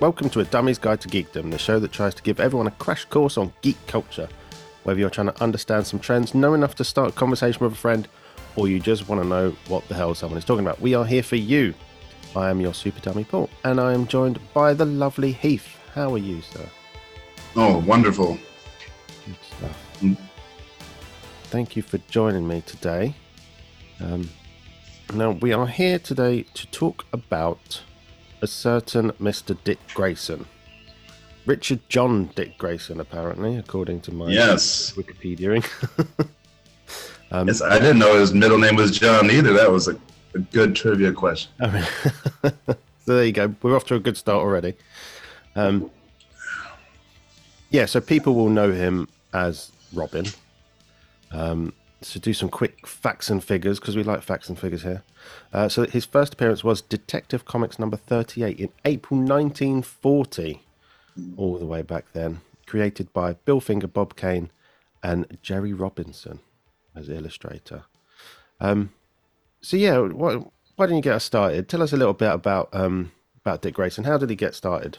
Welcome to A Dummy's Guide to Geekdom, the show that tries to give everyone a crash course on geek culture. Whether you're trying to understand some trends, know enough to start a conversation with a friend, or you just want to know what the hell someone is talking about, we are here for you. I am your super dummy Paul, and I am joined by the lovely Heath. How are you, sir? Oh, wonderful. Good stuff. Mm. Thank you for joining me today. Um, now, we are here today to talk about a certain Mr. Dick Grayson. Richard John Dick Grayson, apparently, according to my Yes. Wikipedia. um, Yes, I didn't know his middle name was John either. That was a, a good trivia question. I mean, so there you go. We're off to a good start already. Um, yeah, so people will know him as Robin. Um, so do some quick facts and figures because we like facts and figures here. Uh, so his first appearance was Detective Comics number 38 in April 1940, all the way back then. Created by Bill Finger, Bob Kane, and Jerry Robinson as illustrator. Um, so yeah, why, why don't you get us started? Tell us a little bit about um, about Dick Grayson. How did he get started?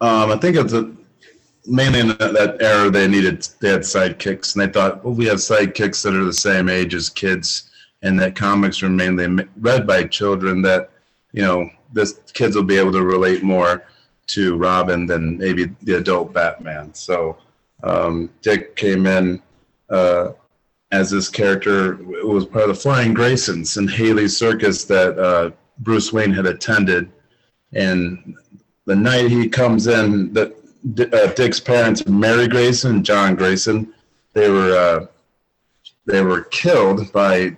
Um, I think it's a, mainly in that, that era they needed they had sidekicks, and they thought, well, we have sidekicks that are the same age as kids, and that comics were mainly read by children. That you know, this kids will be able to relate more to Robin than maybe the adult Batman. So um, Dick came in. Uh, as this character it was part of the Flying Graysons and Haley's Circus that uh, Bruce Wayne had attended. And the night he comes in, that uh, Dick's parents, Mary Grayson and John Grayson, they were uh, they were killed by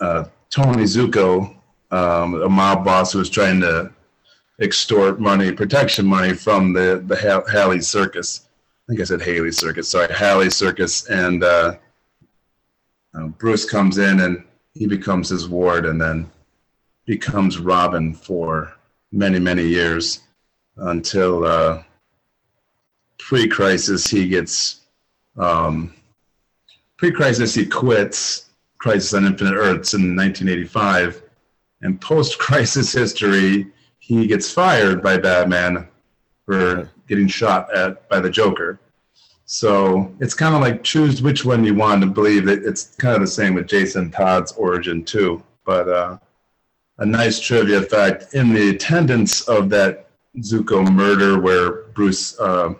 uh, Tony Zucco, um, a mob boss who was trying to extort money, protection money from the the ha- Halley Circus. I think I said Haley Circus. Sorry, Halley Circus, and uh, uh, Bruce comes in and he becomes his ward, and then becomes Robin for many many years until uh, pre-crisis he gets um, pre-crisis he quits Crisis on Infinite Earths in 1985, and post-crisis history he gets fired by Batman for getting shot at by the Joker. So it's kind of like choose which one you want to believe. It, it's kind of the same with Jason Todd's origin too. But uh, a nice trivia fact in the attendance of that Zucco murder, where Bruce uh,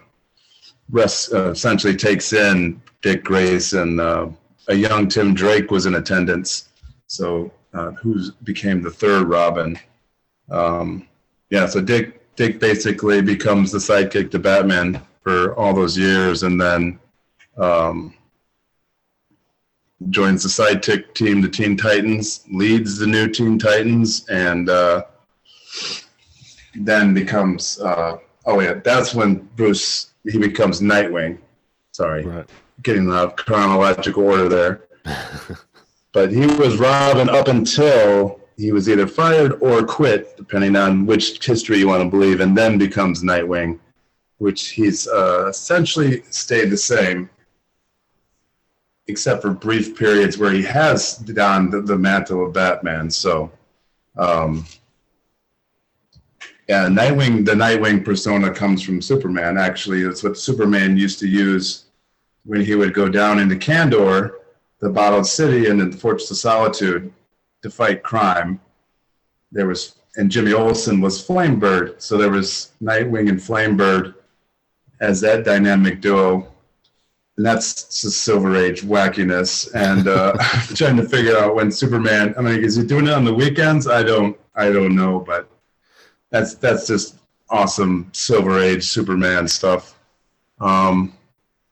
res- uh, essentially takes in Dick Grayson, uh, a young Tim Drake was in attendance. So uh, who became the third Robin? Um, yeah, so Dick Dick basically becomes the sidekick to Batman for all those years, and then um, joins the sidekick team, the Teen Titans, leads the new Teen Titans, and uh, then becomes. Uh, oh yeah, that's when Bruce he becomes Nightwing. Sorry, Right. getting out of chronological order there. but he was Robin up until he was either fired or quit, depending on which history you want to believe, and then becomes Nightwing, which he's uh, essentially stayed the same, except for brief periods where he has donned the, the mantle of Batman. So, um, yeah, Nightwing, the Nightwing persona comes from Superman. Actually, it's what Superman used to use when he would go down into Kandor, the bottled city, and the Fortress of Solitude to fight crime. There was, and Jimmy Olsen was Flamebird. So there was Nightwing and Flamebird as that dynamic duo. And that's just Silver Age wackiness. And uh, trying to figure out when Superman, I mean, is he doing it on the weekends? I don't, I don't know, but that's, that's just awesome Silver Age Superman stuff. Um,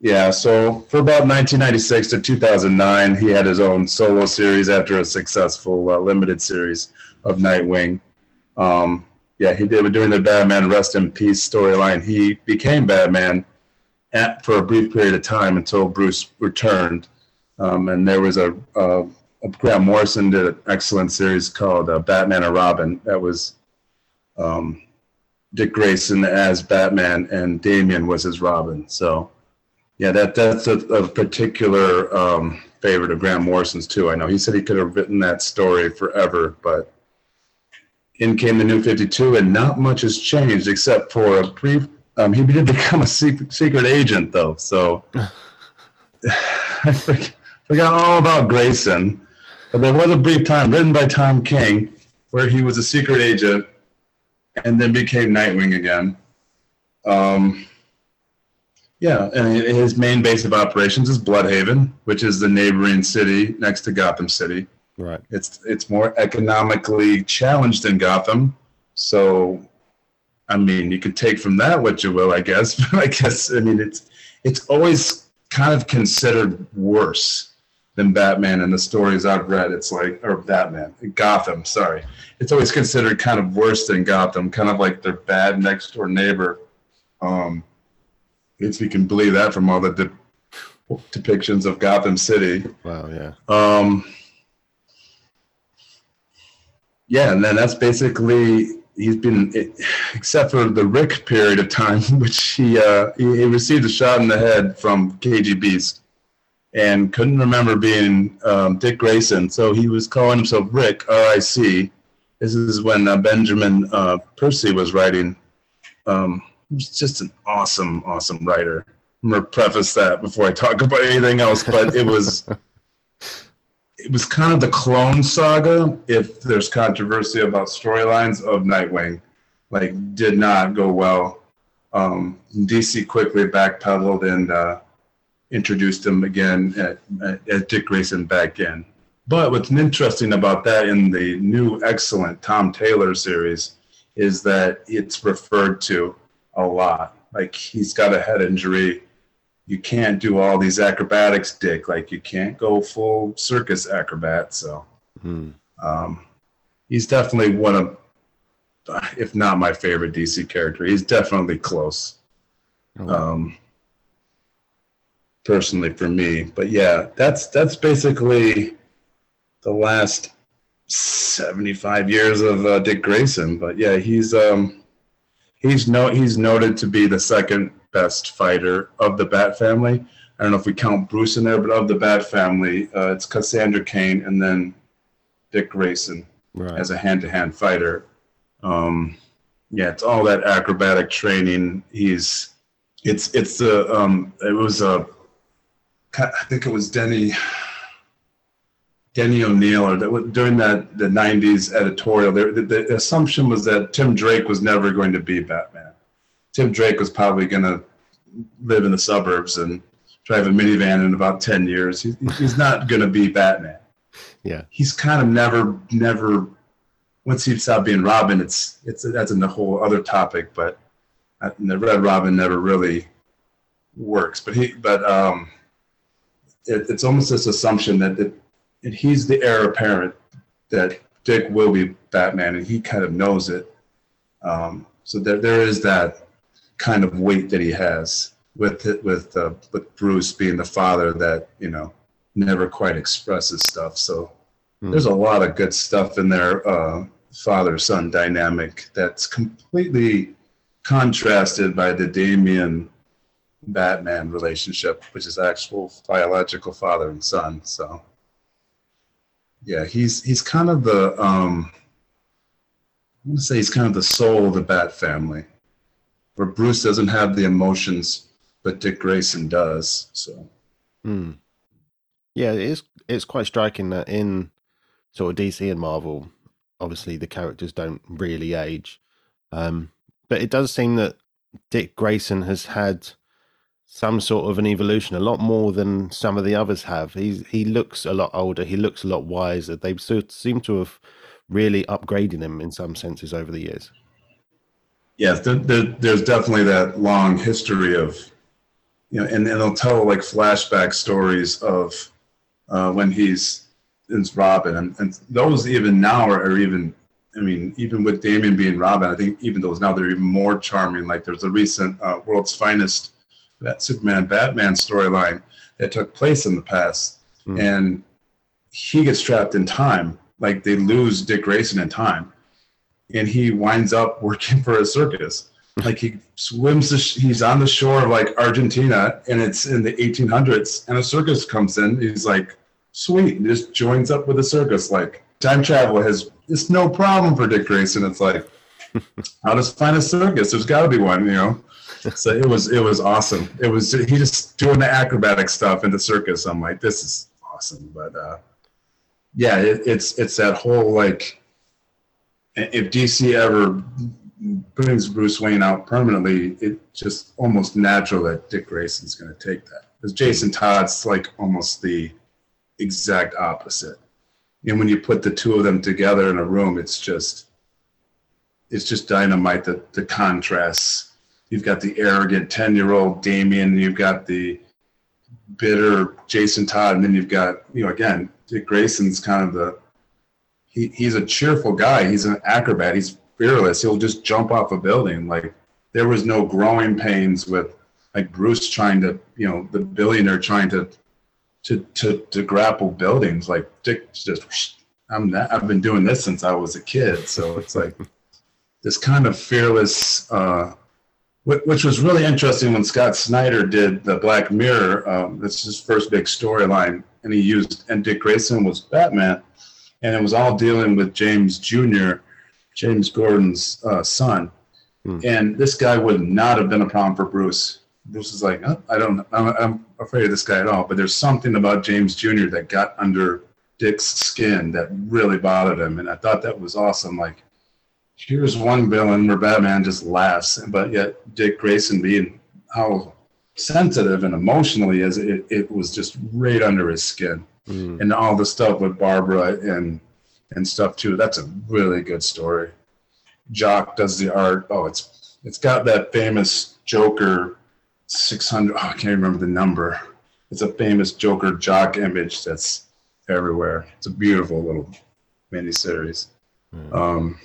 yeah, so for about 1996 to 2009, he had his own solo series after a successful uh, limited series of Nightwing. Um, yeah, he did during the Batman Rest in Peace storyline. He became Batman at, for a brief period of time until Bruce returned. Um, and there was a, Grant Morrison did an excellent series called uh, Batman and Robin. That was um, Dick Grayson as Batman, and Damian was his Robin. So yeah, that that's a, a particular um, favorite of Grant Morrison's too. I know he said he could have written that story forever, but in came the New Fifty Two, and not much has changed except for a brief. Um, he did become a secret, secret agent though, so I forgot all about Grayson. But there was a brief time written by Tom King where he was a secret agent and then became Nightwing again. Um, yeah, and his main base of operations is Blüdhaven, which is the neighboring city next to Gotham City. Right. It's it's more economically challenged than Gotham, so I mean, you can take from that what you will, I guess. But I guess I mean it's it's always kind of considered worse than Batman And the stories I've read. It's like or Batman, Gotham. Sorry, it's always considered kind of worse than Gotham, kind of like their bad next door neighbor. Um, if you can believe that from all the de- depictions of Gotham City. Wow. Yeah. Um, yeah, and then that's basically he's been except for the Rick period of time, which he uh, he, he received a shot in the head from KG Beast and couldn't remember being um, Dick Grayson, so he was calling himself Rick R.I.C. This is when uh, Benjamin uh, Percy was writing. Um, he was just an awesome, awesome writer. I'm gonna preface that before I talk about anything else, but it was it was kind of the clone saga. If there's controversy about storylines of Nightwing, like did not go well. Um, DC quickly backpedaled and uh, introduced him again at, at, Dick Grayson back in. But what's interesting about that in the new excellent Tom Taylor series is that it's referred to a lot. Like he's got a head injury you can't do all these acrobatics, Dick. Like you can't go full circus acrobat. So Hmm. um, he's definitely one of, if not my favorite DC character. He's definitely close. Oh. Um, personally for me, but yeah, that's that's basically the last seventy-five years of uh, Dick Grayson. But yeah, he's um, he's no he's noted to be the second best fighter of the Bat family. I don't know if we count Bruce in there, but of the Bat family, uh, it's Cassandra Cain and then Dick Grayson right. as a hand-to-hand fighter. Um, yeah, it's all that acrobatic training. He's it's it's the um, it was a I think it was Denny Denny O'Neil or that, during that the '90s editorial. There, the, the assumption was that Tim Drake was never going to be Batman. Tim Drake was probably going to live in the suburbs and drive a minivan in about 10 years. He, he's not going to be Batman. Yeah. He's kind of never, never, once he stopped being Robin, it's, it's, that's a whole other topic, but uh, the Red Robin never really works. But he, but, um, it, it's almost this assumption that, that and he's the heir apparent that Dick will be Batman and he kind of knows it. Um, so there, there is that kind of weight that he has with it, with uh, with Bruce being the father that you know never quite expresses stuff. So Hmm. there's a lot of good stuff in there, uh, father son dynamic that's completely contrasted by the Damian Batman relationship, which is actual biological father and son. So yeah, he's he's kind of the um, I want to say he's kind of the soul of the Bat family where Bruce doesn't have the emotions, but Dick Grayson does. So Hmm. Yeah, it is. It's quite striking that in sort of DC and Marvel, obviously the characters don't really age, um, but it does seem that Dick Grayson has had some sort of an evolution, a lot more than some of the others have. He's he looks a lot older. He looks a lot wiser. They seem to have really upgraded him in some senses over the years. yes, there, there, there's definitely that long history of you know, and, and they'll tell like flashback stories of uh, when he's in Robin, and, and those even now are, are even. I mean, even with Damian being Robin, I think even those now they're even more charming. Like there's a recent uh, World's Finest that Superman Batman storyline that took place in the past, Hmm. and he gets trapped in time. Like they lose Dick Grayson in time, and he winds up working for a circus. Like he swims, the sh- he's on the shore of like Argentina, and it's in the 1800s, and a circus comes in. He's like, sweet, and just joins up with the circus. Like time travel has it's no problem for Dick Grayson. It's like I'll just find a circus. There's got to be one, you know. So it was it was awesome. It was he just doing the acrobatic stuff in the circus. I'm like, this is awesome. But uh, yeah, it, it's it's that whole like if DC ever brings Bruce Wayne out permanently, it just almost natural that Dick Grayson's going to take that. Because Jason Todd's like almost the exact opposite. And when you put the two of them together in a room, it's just it's just dynamite. The the contrasts. You've got the arrogant ten year old Damian, You've got the bitter Jason Todd, and then you've got you know again Dick Grayson's kind of the he, he's a cheerful guy. He's an acrobat. He's fearless. He'll just jump off a building. Like there was no growing pains with like Bruce trying to, you know, the billionaire trying to to to, to grapple buildings. Like Dick just I'm that I've been doing this since I was a kid. So it's like this kind of fearless uh which was really interesting when Scott Snyder did the Black Mirror. Um, this is his first big storyline, and he used and Dick Grayson was Batman, and it was all dealing with James Jr., James Gordon's uh, son. Hmm. And this guy would not have been a problem for Bruce. Bruce is like, oh, I don't, I'm, I'm afraid of this guy at all. But there's something about James Jr. that got under Dick's skin that really bothered him, and I thought that was awesome. Like, here's one villain where Batman just laughs, but yet Dick Grayson being how sensitive and emotionally as it, it was just right under his skin mm. and all the stuff with Barbara and and stuff too. That's a really good story. Jock does the art. Oh, it's it's got that famous Joker 600. Oh, I can't remember the number. It's a famous Joker Jock image that's everywhere. It's a beautiful little miniseries. Mm. Um,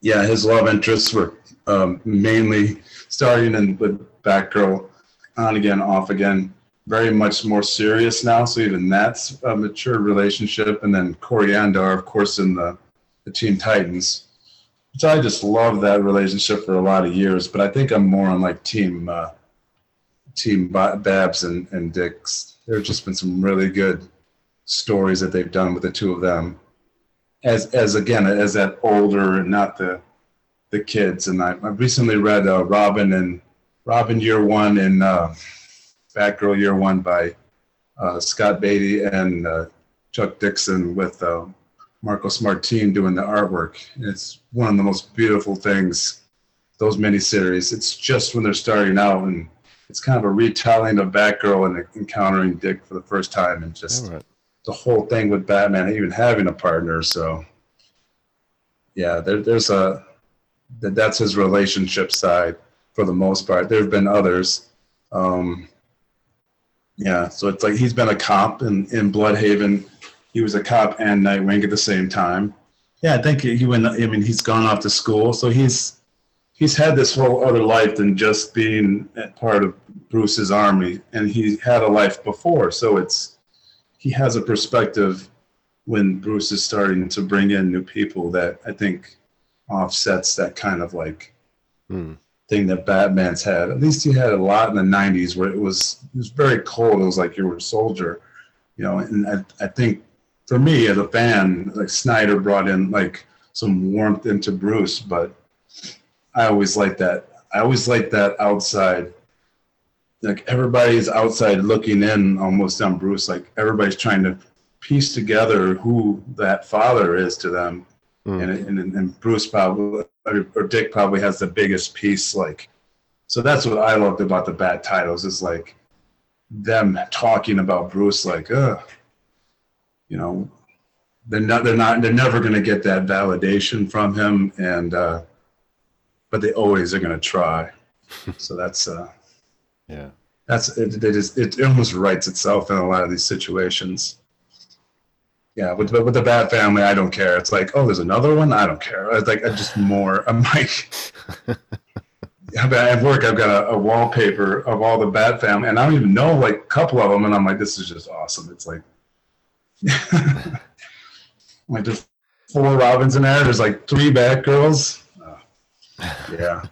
yeah, his love interests were um, mainly starting in with Batgirl, on again, off again very much more serious now. So even that's a mature relationship. And then Koriand'r, of course, in the, the Titans, which I just love that relationship for a lot of years. But I think I'm more on like Team uh, Team Babs and, and Dick's. There have just been some really good stories that they've done with the two of them. As as again as that older and not the the kids. And I, I recently read uh, Robin and Robin Year One and uh, Batgirl Year One by uh, Scott Beatty and uh, Chuck Dixon with uh, Marcos Martin doing the artwork. It's one of the most beautiful things, those miniseries. It's just when they're starting out and it's kind of a retelling of Batgirl and encountering Dick for the first time and just. The whole thing with Batman even having a partner. So yeah, there, there's a that that's his relationship side for the most part. There have been others. Um, yeah, so it's like he's been a cop in, in Blüdhaven. He was a cop and Nightwing at the same time. Yeah, I think he went. I mean, he's gone off to school, so he's he's had this whole other life than just being part of Bruce's army, and he had a life before. So it's he has a perspective when Bruce is starting to bring in new people that I think offsets that kind of like mm thing that Batman's had. At least he had a lot in the '90s where it was it was very cold. It was like you were a soldier, you know. And I, I think for me as a fan, like Snyder brought in like some warmth into Bruce, but I always like that. I always like that outside. Like everybody's outside looking in almost on Bruce. Like everybody's trying to piece together who that father is to them. Mm. And, and, and Bruce probably or Dick probably has the biggest piece. Like, so that's what I loved about the Bat titles is like them talking about Bruce, like, uh, you know, they're not, they're not, they're never going to get that validation from him, and uh, but they always are going to try. so that's uh, yeah, that's it. It, is, it almost writes itself in a lot of these situations yeah, with with the Bat Family, I don't care. It's like, oh, there's another one. I don't care. It's like I just more. I'm like, at work, I've got a, a, wallpaper of all the Bat Family, and I don't even know like a couple of them, and I'm like, this is just awesome. It's like, like there's four Robins in there. There's like three Batgirls. Uh, yeah.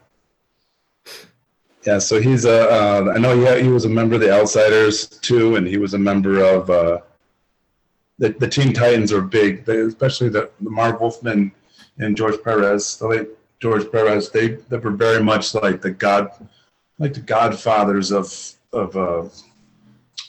Yeah, so he's a. Uh, I know he, he was a member of the Outsiders too, and he was a member of uh, the, the Teen Titans are big, they, especially the, the Marv Wolfman and George Perez, the late George Perez. They they were very much like the god, like the godfathers of of uh,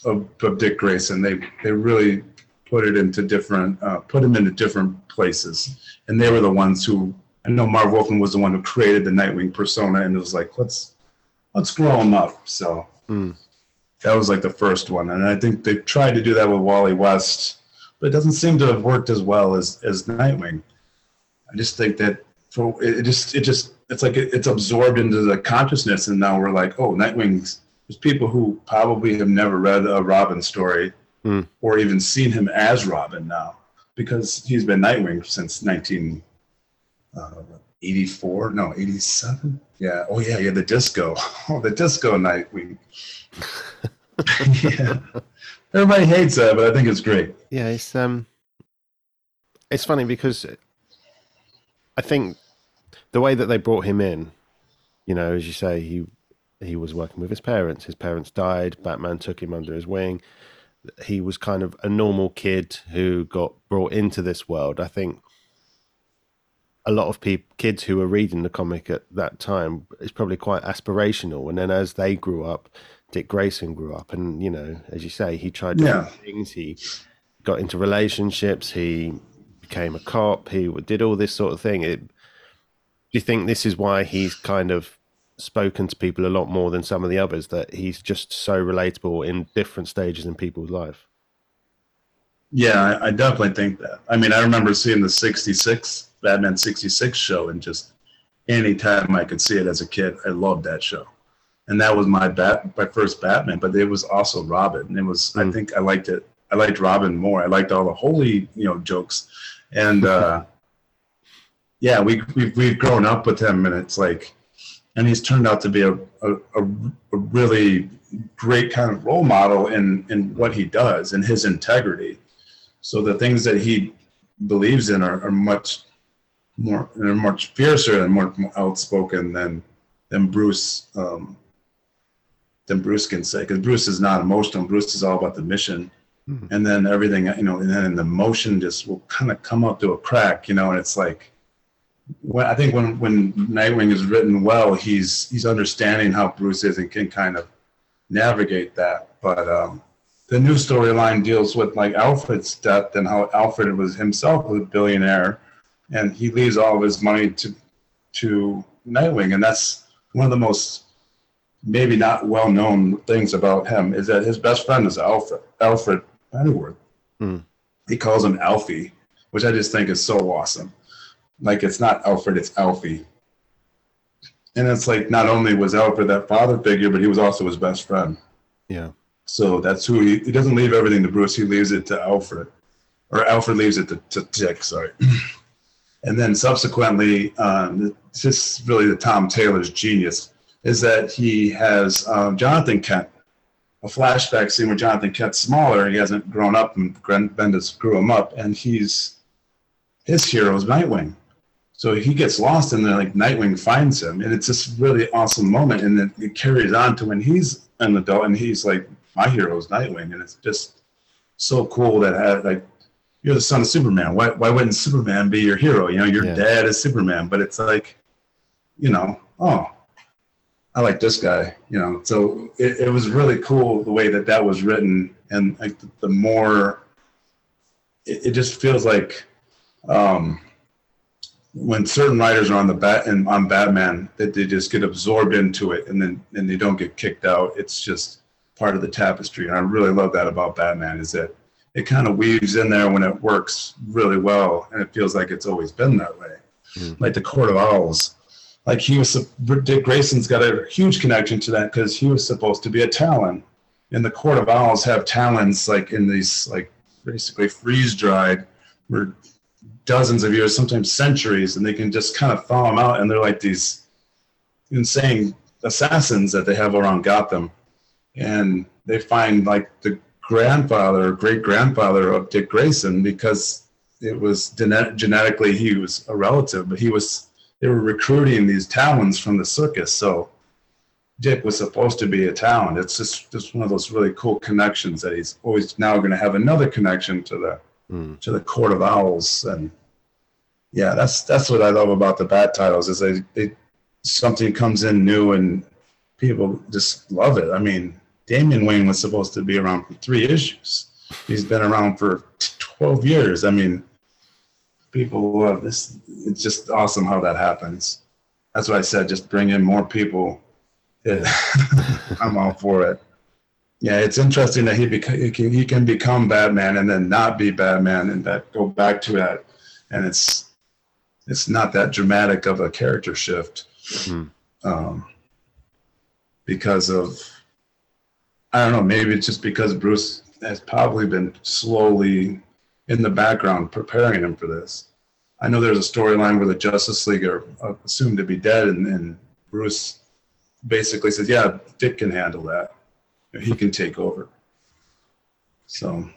of, of Dick Grayson. They they really put it into different uh, put him into different places, and they were the ones who. I know Marv Wolfman was the one who created the Nightwing persona, and it was like let's let's grow him up. So. Mm. That was like the first one, and I think they tried to do that with Wally West, but it doesn't seem to have worked as well as as Nightwing. I just think that for it just it just it's like it, it's absorbed into the consciousness, and now we're like, oh, Nightwing's. There's people who probably have never read a Robin story Mm. or even seen him as Robin now because he's been Nightwing since 1984. No, 87. Yeah. Oh yeah, yeah. The disco. Oh, the disco Nightwing. yeah. Everybody hates that, but I think it's great. Yeah, it's um, it's funny because I think the way that they brought him in, you know, as you say, he he was working with his parents. His parents died. Batman took him under his wing. He was kind of a normal kid who got brought into this world. I think a lot of people, kids who were reading the comic at that time, is probably quite aspirational. And then as they grew up, Dick Grayson grew up, and you know, as you say, he tried different Yeah. things. He got into relationships. He became a cop. He did all this sort of thing. It, do you think this is why he's kind of spoken to people a lot more than some of the others? That he's just so relatable in different stages in people's life. Yeah, I, I definitely think that. I mean, I remember seeing the 66, Batman 66 show, and just anytime I could see it as a kid, I loved that show. And that was my bat, my first Batman, but it was also Robin. And it was, I Mm. think I liked it. I liked Robin more. I liked all the holy, you know, jokes. And uh, yeah, we, we've, we've grown up with him, and it's like, and he's turned out to be a, a, a, a really great kind of role model in, in what he does and his integrity. So the things that he believes in are, are much more, they're much fiercer and more, more outspoken than than Bruce um, than Bruce can say. Because Bruce is not emotional. Bruce is all about the mission, Mhm. and then everything you know, and then the emotion just will kind of come up to a crack, you know. And it's like, when I think when when Nightwing is written well, he's he's understanding how Bruce is and can kind of navigate that. But um, the new storyline deals with like Alfred's death and how Alfred was himself a billionaire, and he leaves all of his money to to Nightwing, and that's one of the most maybe not well known things about him is that his best friend is Alfred Alfred Pennyworth. Hmm. He calls him Alfie, which I just think is so awesome. Like it's not Alfred, it's Alfie. And it's like not only was Alfred that father figure, but he was also his best friend. Yeah. So that's who he, he doesn't leave everything to Bruce. He leaves it to Alfred, or Alfred leaves it to, to Dick. Sorry. and then subsequently, um, this is really the Tom Taylor's genius is that he has um, Jonathan Kent, a flashback scene where Jonathan Kent's smaller. He hasn't grown up, and Gren- Bendis grew him up, and he's his hero is Nightwing. So he gets lost, and then like Nightwing finds him, and it's this really awesome moment, and then it carries on to when he's an adult, and he's like, "My hero is Nightwing," and it's just so cool that uh, like you're the son of Superman. Why why wouldn't Superman be your hero? You know, your Yeah. dad is Superman, but it's like, you know, oh, I like this guy. You know, so it, it was really cool the way that that was written, and like the, the more, it, it just feels like. Um, when certain writers are on the bat and on Batman, that they just get absorbed into it and then and they don't get kicked out. It's just part of the tapestry, and I really love that about Batman is that it kind of weaves in there when it works really well, and it feels like it's always been that way. Mhm. Like the Court of Owls, like he was Dick Grayson's got a huge connection to that because he was supposed to be a Talon, and the Court of Owls have Talons like in these like basically freeze dried, where dozens of years, sometimes centuries, and they can just kind of thaw them out, and they're like these insane assassins that they have around Gotham, and they find like the grandfather or great grandfather of Dick Grayson because it was genet- genetically he was a relative, but he was they were recruiting these talons from the circus, so. Dick was supposed to be a talent. It's just just one of those really cool connections that he's always now going to have another connection to the Mm. to the Court of Owls, and yeah, that's that's what I love about the Bat titles is they, they something comes in new and people just love it. I mean, Damian Wayne was supposed to be around for three issues. He's been around for twelve years. I mean, people love this. It's just awesome how that happens. That's what I said. Just bring in more people. Yeah. I'm all for it. Yeah, it's interesting that he beca- he can, he can become Batman and then not be Batman and that go back to that, and it's it's not that dramatic of a character shift Hmm. um, because of I don't know maybe it's just because Bruce has probably been slowly in the background preparing him for this. I know there's a storyline where the Justice League are assumed to be dead, and, and Bruce basically says, "Yeah, Dick can handle that. He can take over." So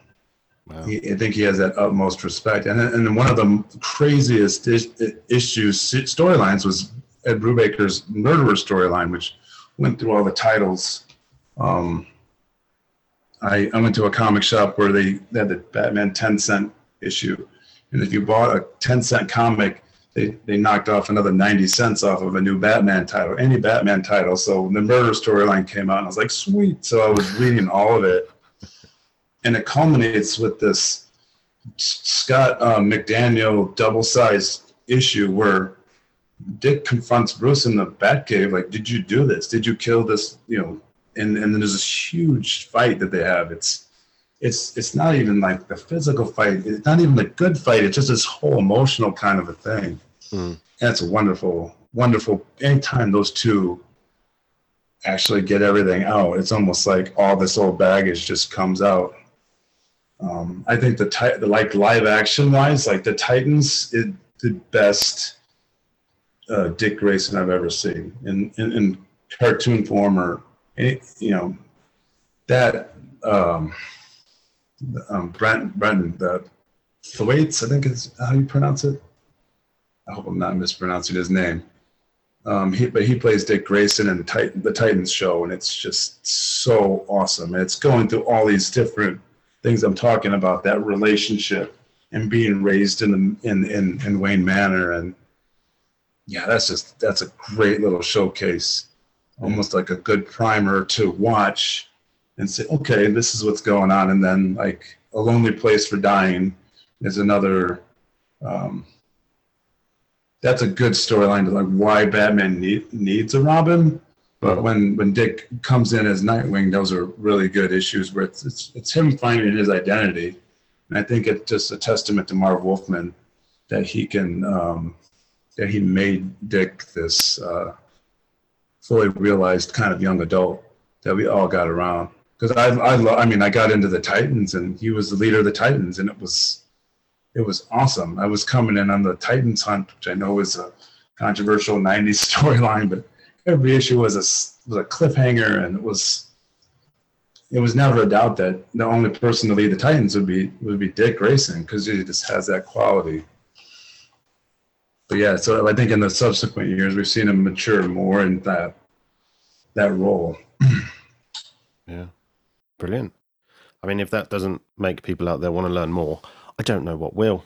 Wow. he, I think he has that utmost respect. And and one of the craziest is, issues storylines was Ed Brubaker's murderer storyline, which went through all the titles. Um, I I went to a comic shop where they, they had the Batman ten cent issue, and if you bought a ten cent comic, they they knocked off another ninety cents off of a new Batman title, any Batman title. So the murder storyline came out, and I was like, sweet. So I was reading all of it and it culminates with this Scott uh, McDaniel double-sized issue where Dick confronts Bruce in the Batcave, like, "Did you do this? Did you kill this?" You know, and and then there's this huge fight that they have. It's it's it's not even like the physical fight. It's not even a good fight. It's just this whole emotional kind of a thing. Mm. And it's a wonderful, wonderful. Anytime those two actually get everything out, it's almost like all this old baggage just comes out. Um, I think the, ti- the like live action wise, like the Titans, is the best uh, Dick Grayson I've ever seen in, in, in cartoon form or any, you know that um, um, Brent Brenton the Thwaites, I think is how you pronounce it. I hope I'm not mispronouncing his name. Um, he, but he plays Dick Grayson in the, Titan, the Titans show, and it's just so awesome. And it's going through all these different things I'm talking about, that relationship and being raised in the in, in, in Wayne Manor. And yeah, that's just that's a great little showcase. Almost like a good primer to watch and say, okay, this is what's going on. And then like a lonely place for dying is another um, that's a good storyline to like why Batman need, needs a Robin. But when when Dick comes in as Nightwing, those are really good issues where it's it's, it's him finding his identity, and I think it's just a testament to Marv Wolfman that he can um, that he made Dick this uh, fully realized kind of young adult that we all got around. Because I I lo- I mean I got into the Titans and he was the leader of the Titans and it was it was awesome. I was coming in on the Titans hunt, which I know is a controversial '90s storyline, but every issue was a was a cliffhanger, and it was it was never a doubt that the only person to lead the Titans would be would be Dick Grayson because he just has that quality. But yeah, so I think in the subsequent years we've seen him mature more in that that role. Yeah. Brilliant. I mean, if that doesn't make people out there want to learn more, I don't know what will.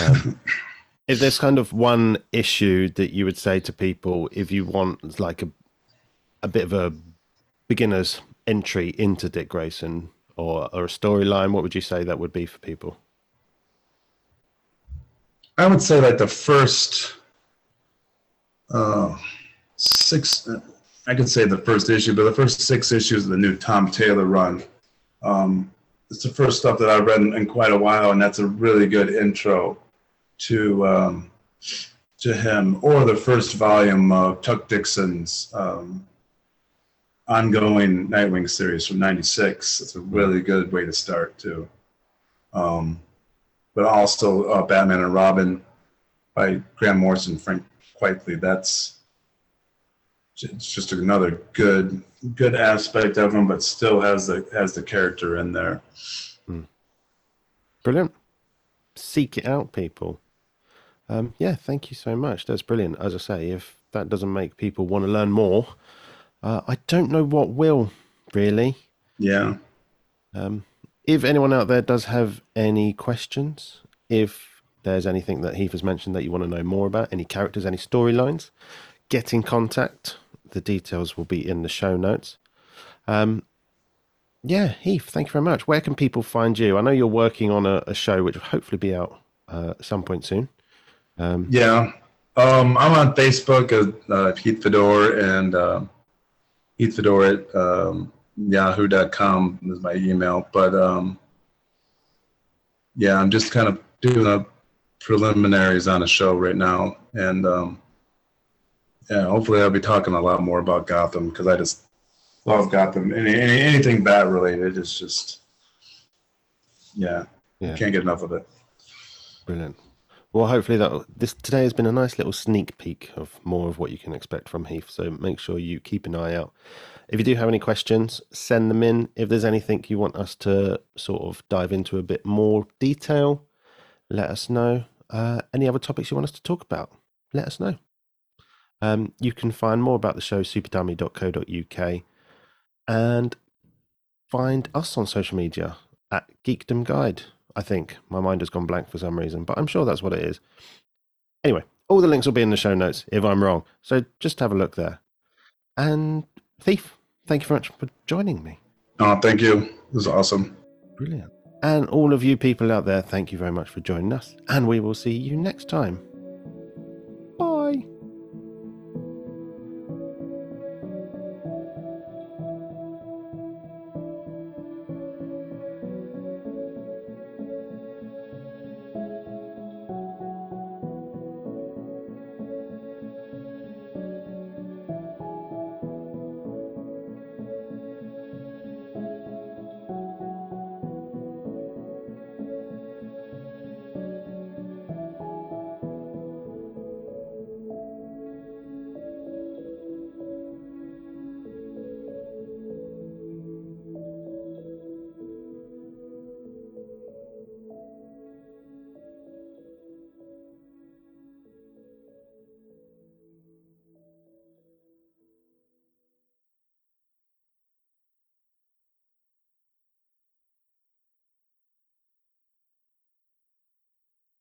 Um, if there's kind of one issue that you would say to people if you want like a a bit of a beginner's entry into Dick Grayson or, or a storyline, what would you say that would be for people? I would say like the first uh, six, I could say the first issue, but the first six issues of the new Tom Taylor run. Um, it's the first stuff that I've read in, in quite a while, and that's a really good intro to um, to him. Or the first volume of Chuck Dixon's um, ongoing Nightwing series from '96. It's a really good way to start too. Um, but also uh, Batman and Robin by Grant Morrison, Frank Quitely. That's it's just another good good aspect of him, but still has the has the character in there. Brilliant. Seek it out, people. Um, yeah, thank you so much. That's brilliant. As I say, if that doesn't make people want to learn more, uh, I don't know what will really. Yeah, Um, if anyone out there does have any questions, if there's anything that Heath has mentioned that you want to know more about, any characters, any storylines, get in contact. The details will be in the show notes. Um, yeah, Heath, thank you very much. Where can people find you? I know you're working on a, a show which will hopefully be out uh, at some point soon. Um, Yeah. Um, I'm on Facebook as uh, Heath Fodor and uh, Heath Fodor at um, yahoo.com is my email. But um, yeah, I'm just kind of doing a preliminaries on a show right now. And um, yeah, hopefully I'll be talking a lot more about Gotham because I just love Gotham. Any, any, anything bat related is just, yeah, Yeah. can't get enough of it. Brilliant. Well, hopefully that this today has been a nice little sneak peek of more of what you can expect from Heath. So make sure you keep an eye out. If you do have any questions, send them in. If there's anything you want us to sort of dive into a bit more detail, let us know. Uh, any other topics you want us to talk about, let us know. Um, you can find more about the show superdummy.co.uk and find us on social media at Geekdom Guide. I think my mind has gone blank for some reason, but I'm sure that's what it is. Anyway, all the links will be in the show notes if I'm wrong. So just have a look there. And Thief, thank you very much for joining me. Oh, thank you. It was awesome. Brilliant. And all of you people out there, thank you very much for joining us. And we will see you next time.